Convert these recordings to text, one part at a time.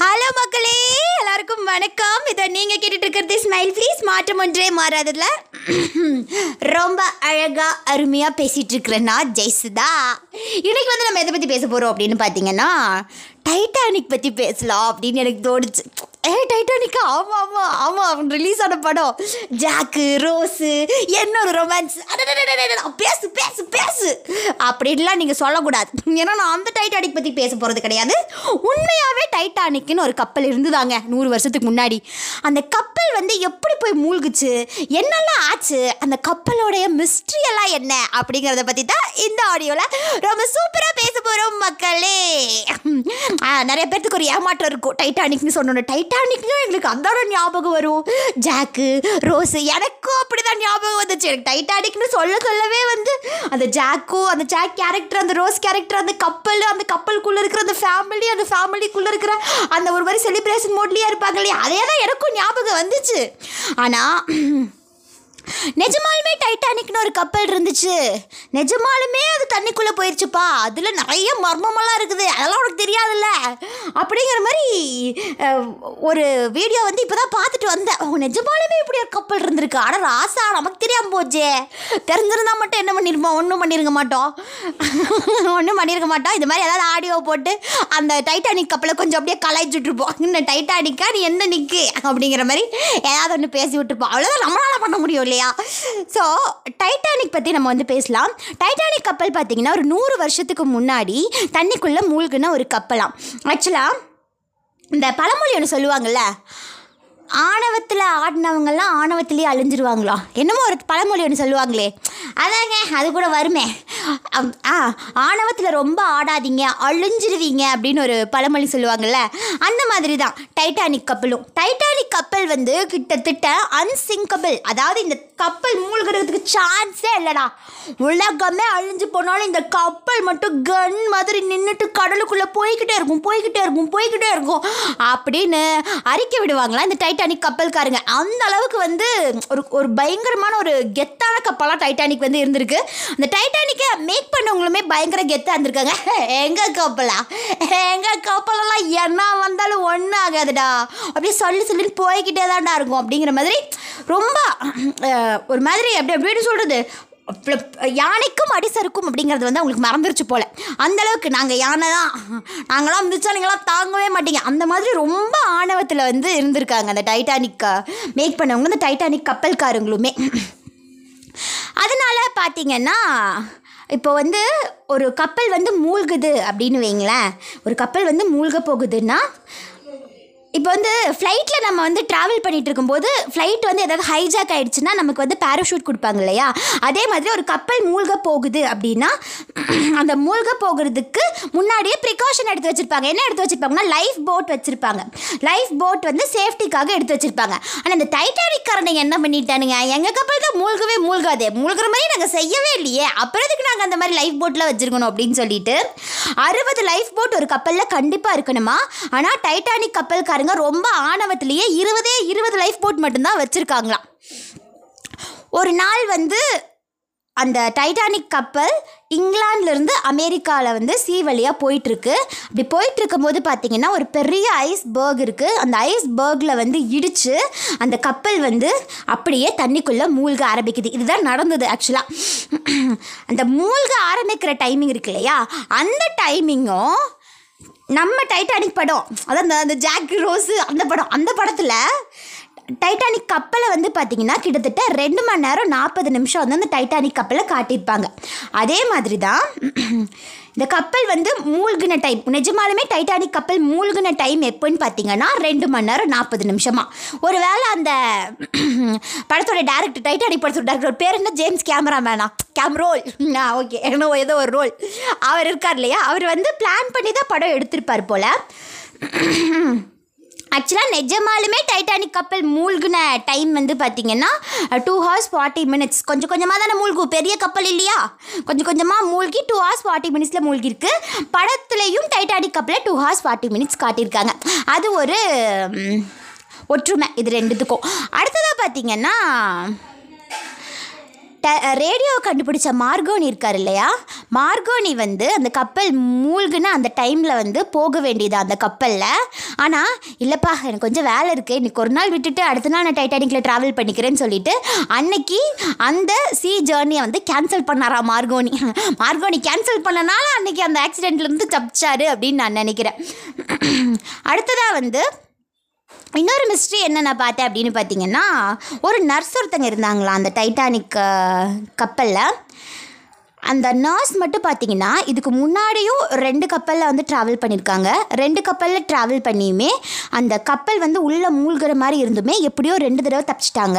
Hello மக்களே. எல்லாருக்கும் வணக்கம். இதை நீங்கள் கேட்டுட்டு இருக்கிறது ஸ்மைல் ப்ளீஸ் மாற்றம் ஒன்றே மாறாததில். ரொம்ப அழகாக அருமையாக பேசிகிட்டு இருக்கிறேன்னா நான் ஜெய்சுதா. இன்னைக்கு வந்து நம்ம எதை பற்றி பேச போகிறோம் அப்படின்னு பார்த்தீங்கன்னா டைட்டானிக் பற்றி பேசலாம் அப்படின்னு எனக்கு தோணுச்சு. ஏ டைட்டானிக்கா? ஆமாம் ஆமாம் ஆமாம் ரிலீஸ் ஆன படம். ஜாக்கு ரோஸு என்னொரு ரொமான்ஸ் பேசு பேசு பேசு. அப்படின்லாம் நீங்கள் சொல்லக்கூடாது. ஏன்னா நான் அந்த டைட்டானிக் பற்றி பேச போகிறது கிடையாது. உண்மையாகவே டைட்டானிக்னு ஒரு கப்பல் இருந்துதாங்க நூறு வருஷத்துக்கு முன்னாடி. அந்த கப்பல் வந்து எப்படி போய் மூழ்குச்சு? என்னெல்லாம் ஆச்சு? அந்த கப்பலோடைய மிஸ்ட்ரி எல்லாம் என்ன? அப்படிங்கிறத பற்றி தான் இந்த ஆடியோவில் ரொம்ப சூப்பராக பேச போகிறோம் மக்களே. நிறைய பேர்த்துக்கு ஒரு ஏமாற்றம் இருக்கும். டைட்டானிக்னு சொன்னோம் டைட்டானிக்கும் எங்களுக்கு அந்தாட ஞாபகம் வரும். ஜாக்கு ரோஸு எனக்கும் அப்படி தான் ஞாபகம் வந்துச்சு. எனக்கு டைட்டானிக்னு சொல்ல சொல்லவே வந்து அந்த ஜாக்கும் அந்த ஜாக் கேரக்டர் அந்த ரோஸ் கேரக்டர் அந்த கப்பல் அந்த கப்பலுக்குள்ளே இருக்கிற அந்த ஃபேமிலி அந்த ஃபேமிலிக்குள்ளே இருக்கிற அந்த ஒரு மாதிரி செலிப்ரேஷன் மோட்லேயே இருப்பாங்க இல்லையா? அதே தான் எனக்கும் ஞாபகம் வந்துச்சு. ஆனால் நிஜமாலுமே டைட்டானிக்னு ஒரு கப்பல் இருந்துச்சு. நிஜமாலுமே அது தண்ணிக்குள்ளே போயிடுச்சுப்பா அதில் நிறைய மர்மமெல்லாம் இருக்குது. அதெல்லாம் உனக்கு தெரியாதுல்ல? அப்படிங்கிற மாதிரி ஒரு வீடியோ வந்து இப்போ தான் பார்த்துட்டு வந்தேன். ஓ நிஜமாலுமே இப்படி ஒரு கப்பல் இருந்திருக்கு. ஆனால் ராசா நமக்கு தெரியாமல் போச்சே. தெரிஞ்சிருந்தா மட்டும் என்ன பண்ணியிருப்போம் ஒன்றும் பண்ணியிருக்க மாட்டோம். ஒன்றும் பண்ணியிருக்க மாட்டோம். இது மாதிரி ஏதாவது ஆடியோ போட்டு அந்த டைட்டானிக் கப்பலை கொஞ்சம் அப்படியே கலாய்ச்சிட்ருப்போம். இன்னும் டைட்டானிக்காக டைட்டானிக்கா நீ என்ன நிற்கு அப்படிங்கிற மாதிரி ஏதாவது ஒன்று பேசி விட்டுருப்போம் அவ்வளோதான் நம்மளால் பண்ண முடியும் இல்லையா? ஸோ டைட்டானிக் பற்றி நம்ம வந்து பேசலாம். டைட்டானிக் கப்பல் பார்த்தீங்கன்னா ஒரு நூறு வருஷத்துக்கு முன்னாடி தண்ணிக்குள்ளே மூழ்கின ஒரு கப்பலாம். ஆக்சுவலாக இந்த பழமொழி ஒன்று சொல்லுவாங்கள்ல ஆணவத்தில் ஆடினவங்கெல்லாம் ஆணவத்திலேயே அழிஞ்சிருவாங்களா? என்னமோ ஒரு பழமொழி ஒன்று சொல்லுவாங்களே. அதாங்க அது கூட வருமே. அம், ஆ ஆணவத்தில் ரொம்ப ஆடாதீங்க அழிஞ்சிருவீங்க அப்படின்னு ஒரு பழமொழி சொல்லுவாங்கள்ல அந்த மாதிரி தான் டைட்டானிக் கப்பலும். டைட்டானிக் கப்பல் வந்து கிட்டத்தட்ட அன்சிங்கபிள் அதாவது இந்த கப்பல் மூழ்கிறதுக்கு சான்ஸே இல்லைடா. உலகமே அழிஞ்சு போனாலும் இந்த கப்பல் மட்டும் கன் மாதிரி நின்றுட்டு கடலுக்குள்ளே போய்கிட்டே இருக்கும் போய்கிட்டே இருக்கும் போய்கிட்டே இருக்கும். அப்படின்னு அறிக்கை விடுவாங்களா இந்த டைட்டானிக் கப்பல்காரங்க. அந்த அளவுக்கு வந்து ஒரு ஒரு பயங்கரமான ஒரு கெத்தான கப்பலாக டைட்டானிக் வந்து இருந்திருக்கு. அந்த டைட்டானிக்கை மேக் பண்ணவங்களுமே பயங்கர கெத்தாக இருந்திருக்காங்க. எங்கள் கப்பலா? எங்கள் கப்பலெல்லாம் என்ன வந்தாலும் ஒன்றும் ஆகாதுடா. அப்படியே சொல்லி சொல்லின்னு போய்கிட்டே தான்டா இருக்கும் அப்படிங்கிற மாதிரி ரொம்ப ஒரு மாதிரி அப்படி அப்படின்னு சொல்கிறது யானைக்கும் அடிசருக்கும் அப்படிங்கிறது வந்து அவங்களுக்கு மறந்துருச்சு போல். அந்தளவுக்கு நாங்கள் யானை தான் நாங்களாம் இருந்துச்சா நீங்களாம் தாங்கவே மாட்டீங்க. அந்த மாதிரி ரொம்ப ஆணவத்தில் வந்து இருந்திருக்காங்க அந்த டைட்டானிக் மேக் பண்ணவங்க அந்த டைட்டானிக் கப்பல்காரங்களுமே. அதனால் பார்த்தீங்கன்னா இப்போ வந்து ஒரு கப்பல் வந்து மூழ்குது அப்படின்னு வைங்களேன். ஒரு கப்பல் வந்து மூழ்க போகுதுன்னா இப்போ வந்து ஃப்ளைட்டில் நம்ம வந்து ட்ராவல் பண்ணிகிட்டு இருக்கும்போது ஃப்ளைட் வந்து ஏதாவது ஹைஜாக் ஆகிடுச்சுன்னா நமக்கு வந்து பேராஷூட் கொடுப்பாங்க இல்லையா? அதே மாதிரி ஒரு கப்பல் மூழ்க போகுது அப்படின்னா அந்த மூழ்க போகிறதுக்கு முன்னாடியே ப்ரிகாஷன் எடுத்து வச்சுருப்பாங்க. என்ன எடுத்து வச்சுருப்பாங்கன்னா லைஃப் போட் வச்சுருப்பாங்க. லைஃப் போட் வந்து சேஃப்டிக்காக எடுத்து வச்சுருப்பாங்க. ஆனால் இந்த டைட்டானிக் காரனுங்க என்ன பண்ணிட்டானுங்க? எங்கள் கப்பல் தான் மூழ்கவே மூழ்காதே. மூழ்கிற மாதிரி நாங்கள் செய்யவே இல்லையே. அப்புறம் எதுக்கு நாங்கள் அந்த மாதிரி லைஃப் போட்டில் வச்சுருக்கணும் அப்படின்னு சொல்லிட்டு அறுபது லைஃப் போட் ஒரு கப்பலில் கண்டிப்பாக இருக்கணுமா? ஆனால் டைட்டானிக் கப்பல்காரங்க ரொம்ப ஆணவத்திலேயே இருபதே இருபது லைஃப் போட் மட்டும்தான் வச்சுருக்காங்களாம். ஒரு நாள் வந்து அந்த டைட்டானிக் கப்பல் இங்கிலாந்துலேருந்து அமெரிக்காவில் வந்து சீ வழியாக போயிட்டுருக்கு. அப்படி போயிட்டுருக்கும் போது பார்த்தீங்கன்னா ஒரு பெரிய ஐஸ் பேர்க் இருக்குது அந்த ஐஸ் பேர்கில் வந்து இடித்து அந்த கப்பல் வந்து அப்படியே தண்ணிக்குள்ளே மூழ்க ஆரம்பிக்குது. இதுதான் நடந்தது ஆக்சுவலாக அந்த மூழ்க ஆரம்பிக்கிற டைமிங் இருக்கு இல்லையா? அந்த டைமிங்கும் நம்ம டைட்டானிக் படம் அதான் அந்த அந்த ஜாக் ரோஸு அந்த படம் அந்த படத்தில் டைட்டானிக் கப்பலை வந்து பார்த்தீங்கன்னா கிட்டத்தட்ட ரெண்டு மணி நேரம் நாற்பது நிமிஷம் வந்து அந்த டைட்டானிக் கப்பலை காட்டியிருப்பாங்க. அதே மாதிரி தான் இந்த கப்பல் வந்து மூழ்கின டைம் நிஜமாலுமே டைட்டானிக் கப்பல் மூழ்கின டைம் எப்போன்னு பார்த்தீங்கன்னா ரெண்டு மணி நேரம் நாற்பது நிமிஷமாக ஒரு வேளை அந்த படத்தோட டேரக்டர் டைட்டானிக் படத்தோட டேரக்டர் பேர் என்ன? ஜேம்ஸ் கேமராமேனா? கேம்ரோல் ஆ ஓகே என்ன ஏதோ ஒரு ரோல் அவர் இருக்கார் இல்லையா? அவர் வந்து பிளான் பண்ணி தான் படம் எடுத்திருப்பார் போல். ஆக்சுவலாக நிஜமாலுமே டைட்டானிக் கப்பல் மூழ்கின டைம் வந்து பார்த்தீங்கன்னா டூ ஹவர்ஸ் ஃபார்ட்டி மினிட்ஸ் கொஞ்சம் கொஞ்சமாக தானே மூழ்கும் பெரிய கப்பல் இல்லையா? கொஞ்சம் கொஞ்சமாக மூழ்கி டூ ஹவர்ஸ் ஃபார்ட்டி மினிட்ஸில் மூழ்கிருக்கு படத்துலையும் டைட்டானிக் கப்பலில் டூ ஹவர்ஸ் ஃபார்ட்டி மினிட்ஸ் காட்டியிருக்காங்க. அது ஒரு ஒற்றுமை இது ரெண்டுத்துக்கும். அடுத்ததாக பார்த்தீங்கன்னா ரேடியோ கண்டுபிடிச்ச மார்கோனி இருக்கார் இல்லையா? மார்கோனி வந்து அந்த கப்பல் மூழ்குன அந்த டைமில் வந்து போக வேண்டியது அந்த கப்பலில்? ஆனால் இல்லைப்பா எனக்கு கொஞ்சம் வேலை இருக்குது இன்றைக்கி ஒரு நாள் விட்டுட்டு அடுத்த நாள் நான் டைட்டானிக்கில் ட்ராவல் பண்ணிக்கிறேன்னு சொல்லிட்டு அன்னைக்கு அந்த சி ஜேர்னியை வந்து கேன்சல் பண்ணாரா மார்கோனி? மார்கோனி கேன்சல் பண்ணனால அன்னைக்கு அந்த ஆக்சிடெண்ட்லேருந்து தப்பிச்சாரு அப்படின்னு நான் நினைக்கிறேன். அடுத்ததாக வந்து இன்னொரு மிஸ்ட்ரி என்ன நான் பார்த்தேன் அப்படின்னு பார்த்தீங்கன்னா ஒரு நர்ஸ் ஒருத்தங்க இருந்தாங்களா அந்த டைட்டானிக் கப்பலில்? அந்த நர்ஸ் மட்டும் பார்த்தீங்கன்னா இதுக்கு முன்னாடியும் ரெண்டு கப்பலில் வந்து ட்ராவல் பண்ணியிருக்காங்க ரெண்டு கப்பலில் ட்ராவல் பண்ணியுமே அந்த கப்பல் வந்து உள்ளே மூழ்கிற மாதிரி இருந்துமே எப்படியோ ரெண்டு தடவை தப்பிச்சிட்டாங்க.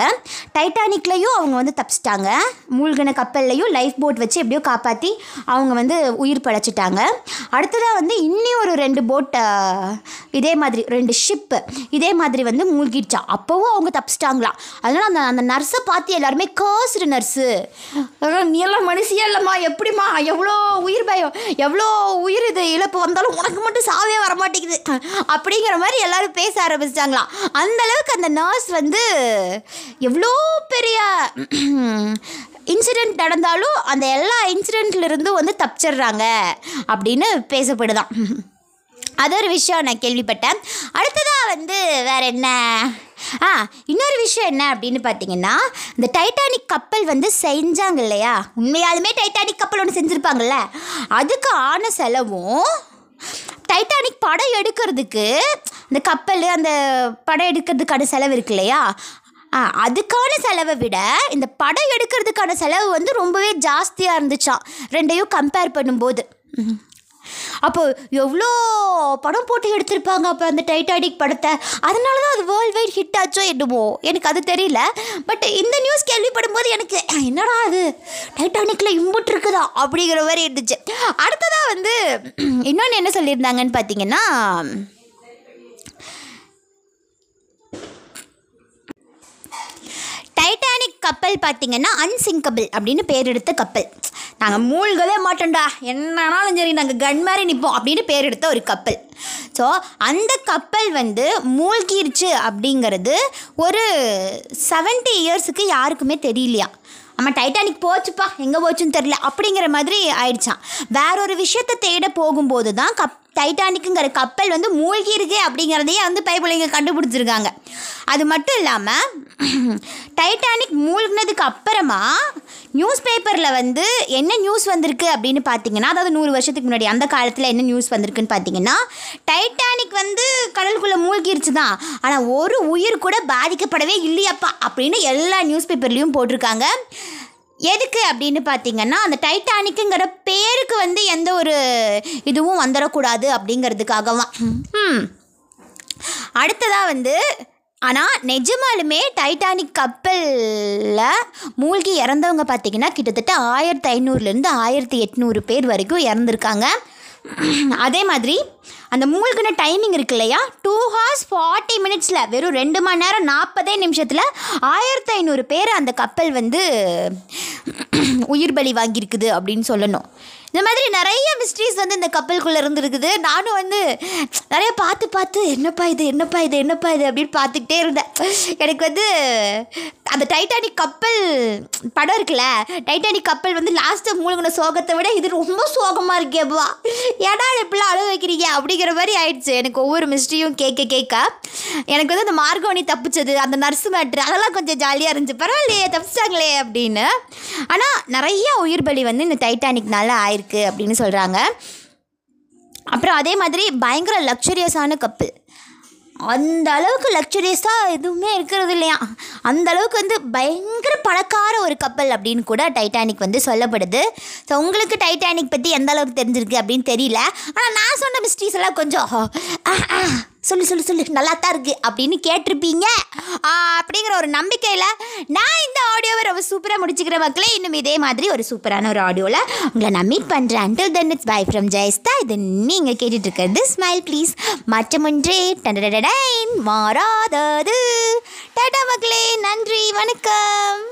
டைட்டானிக்லேயும் அவங்க வந்து தப்பிச்சிட்டாங்க. மூழ்கின கப்பல்லையும் லைஃப் போட் வச்சு எப்படியோ காப்பாற்றி அவங்க வந்து உயிர் பழச்சிட்டாங்க. அடுத்ததாக வந்து இன்னி ஒரு ரெண்டு போட் இதே மாதிரி ரெண்டு ஷிப்பு இதே மாதிரி வந்து மூழ்கிடுச்சா? அப்போவும் அவங்க தப்பிச்சிட்டாங்களாம் அதனால் அந்த அந்த நர்ஸை பார்த்து எல்லாருமே கர்ஸ்டு நர்ஸு நீ எல்லாம் மனுஷியே இல்லைம்மா? எப்படிம்மா? எவ்வளோ உயிர் பயம். எவ்வளோ உயிர் இது இழப்பு வந்தாலும் உனக்கு மட்டும் சாவே வர மாட்டேங்குது அப்படிங்கிற மாதிரி எல்லோரும் பேச ஆரம்பிச்சிட்டாங்களாம் அந்தளவுக்கு அந்த நர்ஸ் வந்து எவ்வளோ பெரிய இன்சிடெண்ட் நடந்தாலும் அந்த எல்லா இன்சிடெண்ட்லேருந்தும் வந்து தப்பிச்சிடுறாங்க அப்படின்னு பேசப்படுதான். அது ஒரு விஷயம் நான் கேள்விப்பட்டேன். அடுத்ததாக வந்து வேறு என்ன? ஆ இன்னொரு விஷயம் என்ன அப்படின்னு பார்த்தீங்கன்னா இந்த டைட்டானிக் கப்பல் வந்து செஞ்சாங்க இல்லையா? உண்மையாலுமே டைட்டானிக் கப்பல் ஒன்று செஞ்சுருப்பாங்கல்ல? அதுக்கு ஆன செலவும் டைட்டானிக் படம் எடுக்கிறதுக்கு இந்த கப்பல் அந்த படம் எடுக்கிறதுக்கான செலவு இருக்கு இல்லையா? ஆ அதுக்கான செலவை விட இந்த படம் எடுக்கிறதுக்கான செலவு வந்து ரொம்பவே ஜாஸ்தியாக இருந்துச்சாம். ரெண்டையும் கம்பேர் பண்ணும்போது. ம். அப்போ எவ்வளோ படம் போட்டு எடுத்திருப்பாங்க அப்போ அந்த டைட்டானிக் படத்தை? அதனால தான் அது வேர்ல்ட் வைட் ஹிட் ஆச்சோ என்னமோ? எனக்கு அது தெரியல. பட் இந்த நியூஸ் கேள்விப்படும் போது எனக்கு என்னடா அது? டைட்டானிக்கில் இம்புட் இருக்குதா? அப்படிங்கிற மாதிரி இருந்துச்சு. அடுத்ததாக வந்து இன்னொன்று என்ன சொல்லியிருந்தாங்கன்னு பார்த்தீங்கன்னா டைட்டானிக் கப்பல் பார்த்தீங்கன்னா அன்சிங்கபிள் அப்படின்னு பேர் எடுத்த கப்பல். நாங்கள் மூழ்கவே மாட்டோம்டா. என்னன்னாலும் சரி நாங்கள் கன் மாதிரி நிற்போம் அப்படின்னு பேர் எடுத்த ஒரு கப்பல். ஸோ அந்த கப்பல் வந்து மூழ்கிருச்சு அப்படிங்கிறது ஒரு 70 இயர்ஸுக்கு யாருக்குமே தெரியலையா? ஆமாம் டைட்டானிக் போச்சுப்பா எங்கே போச்சுன்னு தெரில அப்படிங்கிற மாதிரி ஆயிடுச்சான் வேற ஒரு விஷயத்தை தேட போகும்போது தான் கப் டைட்டானிக்குங்கிற கப்பல் வந்து மூழ்கி அப்படிங்கிறதையே வந்து பைபிளைங்க கண்டுபிடிச்சிருக்காங்க. அது மட்டும் இல்லாமல் டைட்டானிக் மூழ்கினதுக்கு அப்புறமா நியூஸ் பேப்பரில் வந்து என்ன நியூஸ் வந்திருக்கு அப்படின்னு பார்த்தீங்கன்னா அதாவது நூறு வருஷத்துக்கு முன்னாடி அந்த காலத்தில் என்ன நியூஸ் வந்திருக்குன்னு பார்த்தீங்கன்னா டைட்டானிக் வந்து கடலுக்குள்ளே மூழ்கிருச்சு தான் ஆனால் ஒரு உயிர் கூட பாதிக்கப்படவே இல்லையாப்பா அப்படின்னு எல்லா நியூஸ் பேப்பர்லேயும் போட்டிருக்காங்க. எதுக்கு அப்படின்னு பார்த்தீங்கன்னா அந்த டைட்டானிக்குங்கிற பேருக்கு வந்து எந்த ஒரு இதுவும் வந்துடக்கூடாது அப்படிங்கிறதுக்காகவாம் ம். அடுத்ததாக வந்து ஆனால் நிஜமாலுமே டைட்டானிக் கப்பலில் மூழ்கி இறந்தவங்க பார்த்தீங்கன்னா கிட்டத்தட்ட ஆயிரத்தி ஐநூறுலேருந்து ஆயிரத்தி எட்நூறு பேர் வரைக்கும் இறந்துருக்காங்க. அதே மாதிரி அந்த மூழ்கின டைமிங் இருக்கு இல்லையா? டூ ஹார்ஸ் ஃபார்ட்டி மினிட்ஸில் வெறும் ரெண்டு மணி நேரம் நாற்பதே நிமிஷத்தில் ஆயிரத்தி ஐநூறு பேர் அந்த கப்பல் வந்து உயிர் பலி வாங்கியிருக்குது அப்படின்னு சொல்லணும். இந்த மாதிரி நிறைய மிஸ்ட்ரீஸ் வந்து இந்த கப்பலுக்குள்ளே இருந்துருக்குது. நானும் வந்து நிறைய பார்த்து பார்த்து என்னப்பா இது? என்னப்பா இது? என்னப்பா இது? அப்படின்னு பார்த்துக்கிட்டே இருந்தேன். எனக்கு வந்து அந்த டைட்டானிக் கப்பல் படம் இருக்குல்ல டைட்டானிக் கப்பல் வந்து லாஸ்ட்டு மூழ்கின சோகத்தை விட இது ரொம்ப சோகமாக இருக்கேப்பா ஏடா எப்படிலாம் அழு வைக்கிறீங்க? அப்படிங்கிற மாதிரி ஆயிடுச்சு. எனக்கு ஒவ்வொரு மிஸ்ட்ரியும் கேட்க கேட்க. எனக்கு வந்து அந்த மார்கோனி தப்பிச்சது அந்த நர்ஸ் மேட்ரு அதெல்லாம் கொஞ்சம் ஜாலியாக இருந்துச்சு. பரவாயில்லையே தப்பிச்சிட்டாங்களே அப்படின்னு. ஆனால் நிறைய உயிர் பலி வந்து இந்த டைட்டானிக்னால ஆயிருக்கு அப்படின்னு சொல்கிறாங்க அப்புறம் அதே மாதிரி பயங்கர லக்ஸுரியஸான கப்பல் அந்த அளவுக்கு லக்ஸுரியஸாக எதுவுமே இருக்கிறது இல்லையா? அந்த அளவுக்கு வந்து பயங்கர பணக்கார ஒரு கப்பல் அப்படின்னு கூட டைட்டானிக் வந்து சொல்லப்படுது. ஸோ உங்களுக்கு டைட்டானிக் பற்றி எந்த அளவுக்கு தெரிஞ்சிருக்கு அப்படின்னு தெரியல. ஆனால் நான் சொன்ன மிஸ்ட்ரீஸ் எல்லாம் கொஞ்சம் சொல்லு சொல்லு சொல்லு நல்லா தான் இருக்குது அப்படின்னு கேட்டிருப்பீங்க. அப்படிங்கிற ஒரு நம்பிக்கையில் நான் இந்த சூப்பராக முடிச்சுக்கிற மக்களே இன்னும் இதே மாதிரி ஒரு சூப்பரான ஒரு ஆடியோவில் உங்களை நான் மீட் பண்ணுறேன் until then it's bye from Jayastha இது நீங்கள் கேட்டுட்டு இருக்கிறது ஸ்மைல் ப்ளீஸ் மற்றமொன்றே டண்டடடைன் மாறாதது. டாடா மக்களே நன்றி வணக்கம்.